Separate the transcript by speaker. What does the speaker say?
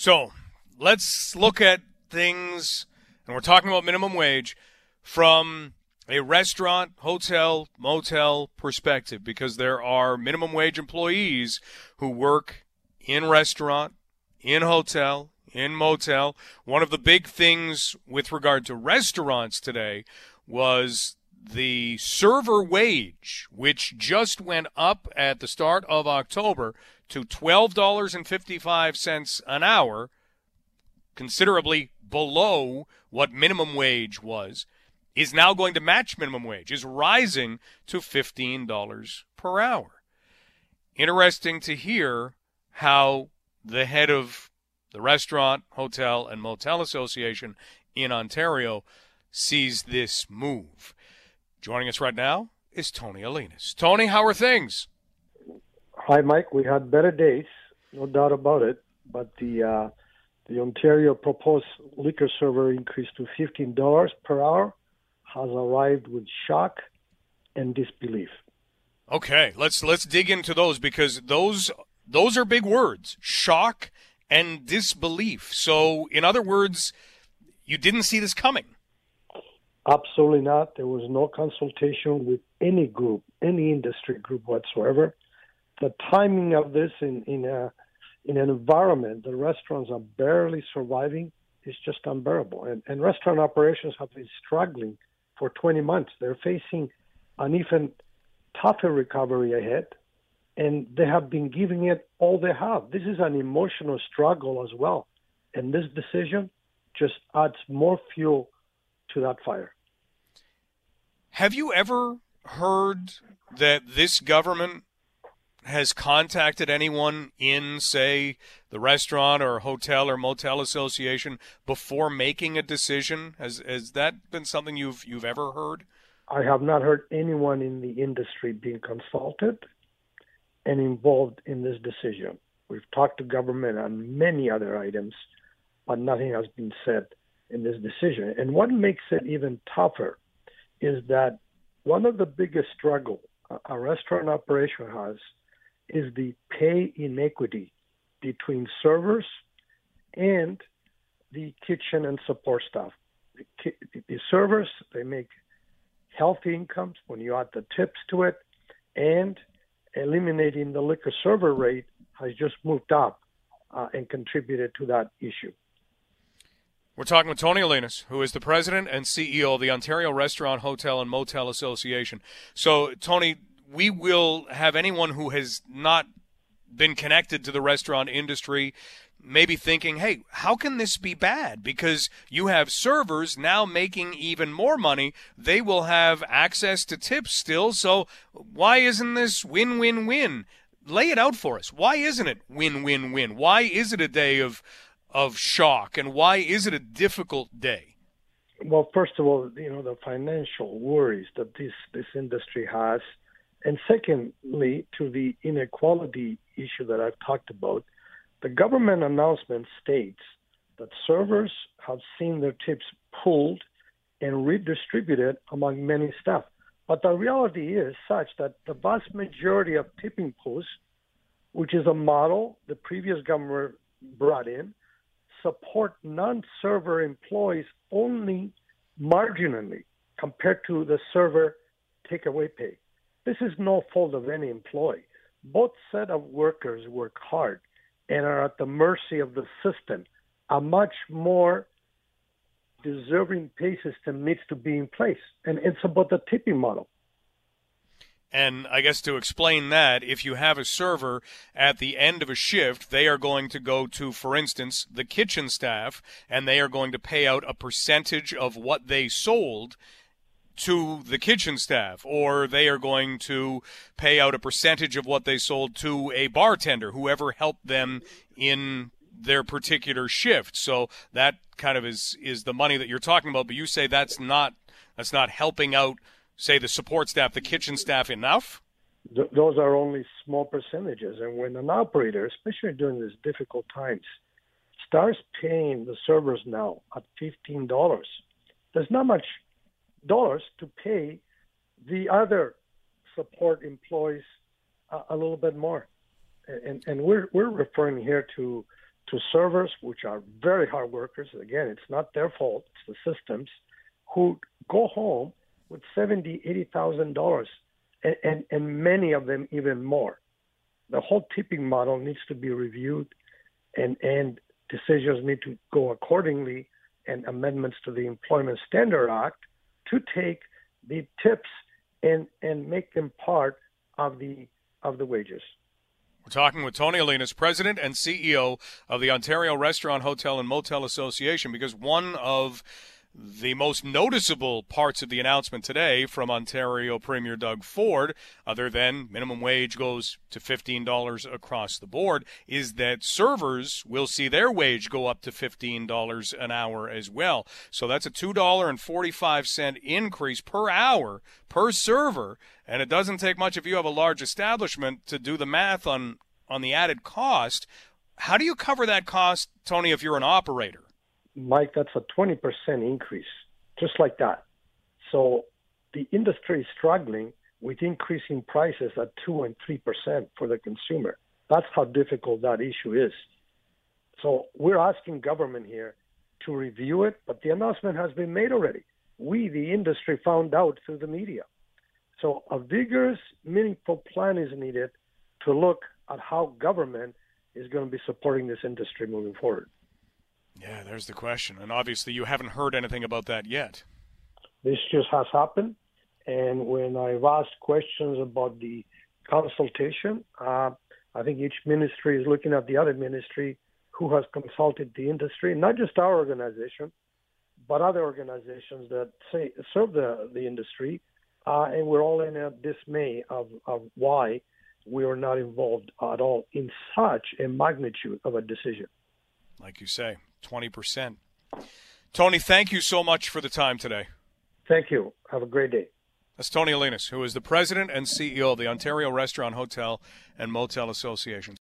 Speaker 1: So let's look at things, and we're talking about minimum wage from a restaurant, hotel, motel perspective, because there are minimum wage employees who work in restaurant, in hotel, in motel. One of the big things with regard to restaurants today was the server wage, which just went up at the start of October to $12.55 an hour, considerably below what minimum wage was, is now going to match minimum wage, is rising to $15 per hour. Interesting to hear how the head of the Restaurant, Hotel, and Motel Association in Ontario sees this move. Joining us right now is Tony Elenis. Tony, how are things?
Speaker 2: Hi, Mike. We had better days, no doubt about it. But the uh, the Ontario proposed liquor server increase to fifteen dollars per hour has arrived with shock and disbelief.
Speaker 1: Okay, let's let's dig into those because those those are big words: shock and disbelief. So, in other words, you didn't see this coming.
Speaker 2: Absolutely not. There was no consultation with any group, any industry group whatsoever the timing of this in in a in an environment the restaurants are barely surviving is just unbearable. And, and restaurant operations have been struggling for 20 months. They're facing an even tougher recovery ahead, and they have been giving it all they have. This is an emotional struggle as well, and this decision just adds more fuel to that fire.
Speaker 1: Have you ever heard that this government has contacted anyone in, say, the restaurant or hotel or motel association before making a decision? Has has that been something you've you've ever heard?
Speaker 2: I have not heard anyone in the industry being consulted and involved in this decision. We've talked to government on many other items, but nothing has been said in this decision. And what makes it even tougher is that one of the biggest struggle a restaurant operation has is the pay inequity between servers and the kitchen and support staff. The, the servers, they make healthy incomes when you add the tips to it, and eliminating the liquor server rate has just moved up uh, and contributed to that issue.
Speaker 1: We're talking with Tony Elenis, who is the president and CEO of the Ontario Restaurant, Hotel, and Motel Association. So, Tony, we will have anyone who has not been connected to the restaurant industry maybe thinking, hey, how can this be bad? Because you have servers now making even more money. They will have access to tips still. So why isn't this win win win? Lay it out for us. Why isn't it win win win? Why is it a day of of shock and why is it a difficult day?
Speaker 2: Well, first of all, you know, the financial worries that this this industry has and secondly, to the inequality issue that I've talked about, the government announcement states that servers have seen their tips pulled and redistributed among many staff. But the reality is such that the vast majority of tipping posts, which is a model the previous government brought in, support non server employees only marginally compared to the server takeaway pay. This is no fault of any employee. Both set of workers work hard and are at the mercy of the system. A much more deserving pay system needs to be in place, and it's about the tipping model.
Speaker 1: And I guess to explain that, if you have a server at the end of a shift, they are going to go to, for instance, the kitchen staff, and they are going to pay out a percentage of what they sold to the kitchen staff, or they are going to pay out a percentage of what they sold to a bartender, whoever helped them in their particular shift. So that kind of is is the money that you're talking about. But you say that's not that's not helping out, say, the support staff, the kitchen staff enough.
Speaker 2: Th- those are only small percentages, and when an operator, especially during these difficult times, starts paying the servers now at fifteen dollars, there's not much dollars to pay the other support employees a, a little bit more. And, and we're, we're referring here to to servers, which are very hard workers. Again, it's not their fault; it's the systems who go home with seventy, eighty thousand dollars, and, and and many of them even more. The whole tipping model needs to be reviewed, and and decisions need to go accordingly, and amendments to the Employment Standard Act to take the tips and and make them part of the of the wages.
Speaker 1: We're talking with Tony Elenis, President and CEO of the Ontario Restaurant, Hotel, and Motel Association, because one of the most noticeable parts of the announcement today from Ontario Premier Doug Ford, other than minimum wage goes to $15 across the board, is that servers will see their wage go up to $15 an hour as well. So that's a $2.45 increase per hour per server. And it doesn't take much if you have a large establishment to do the math on, on the added cost. How do you cover that cost, Tony, if you're an operator?
Speaker 2: Mike, that's a 20% increase, just like that. So the industry is struggling with increasing prices at 2 and 3% for the consumer. That's how difficult that issue is. So we're asking government here to review it, but the announcement has been made already. We, the industry, found out through the media. So a vigorous, meaningful plan is needed to look at how government is going to be supporting this industry moving forward.
Speaker 1: Yeah, there's the question. And obviously, you haven't heard anything about that yet.
Speaker 2: This just has happened. And when I've asked questions about the consultation, uh, I think each ministry is looking at the other ministry who has consulted the industry, not just our organization, but other organizations that say serve the, the industry. Uh, and we're all in a dismay of, of why we are not involved at all in such a magnitude of a decision.
Speaker 1: Like you say, 20%. Tony, thank you so much for the time today.
Speaker 2: Thank you. Have a great day.
Speaker 1: That's Tony Elenis, who is the president and CEO of the Ontario Restaurant, Hotel, and Motel Association.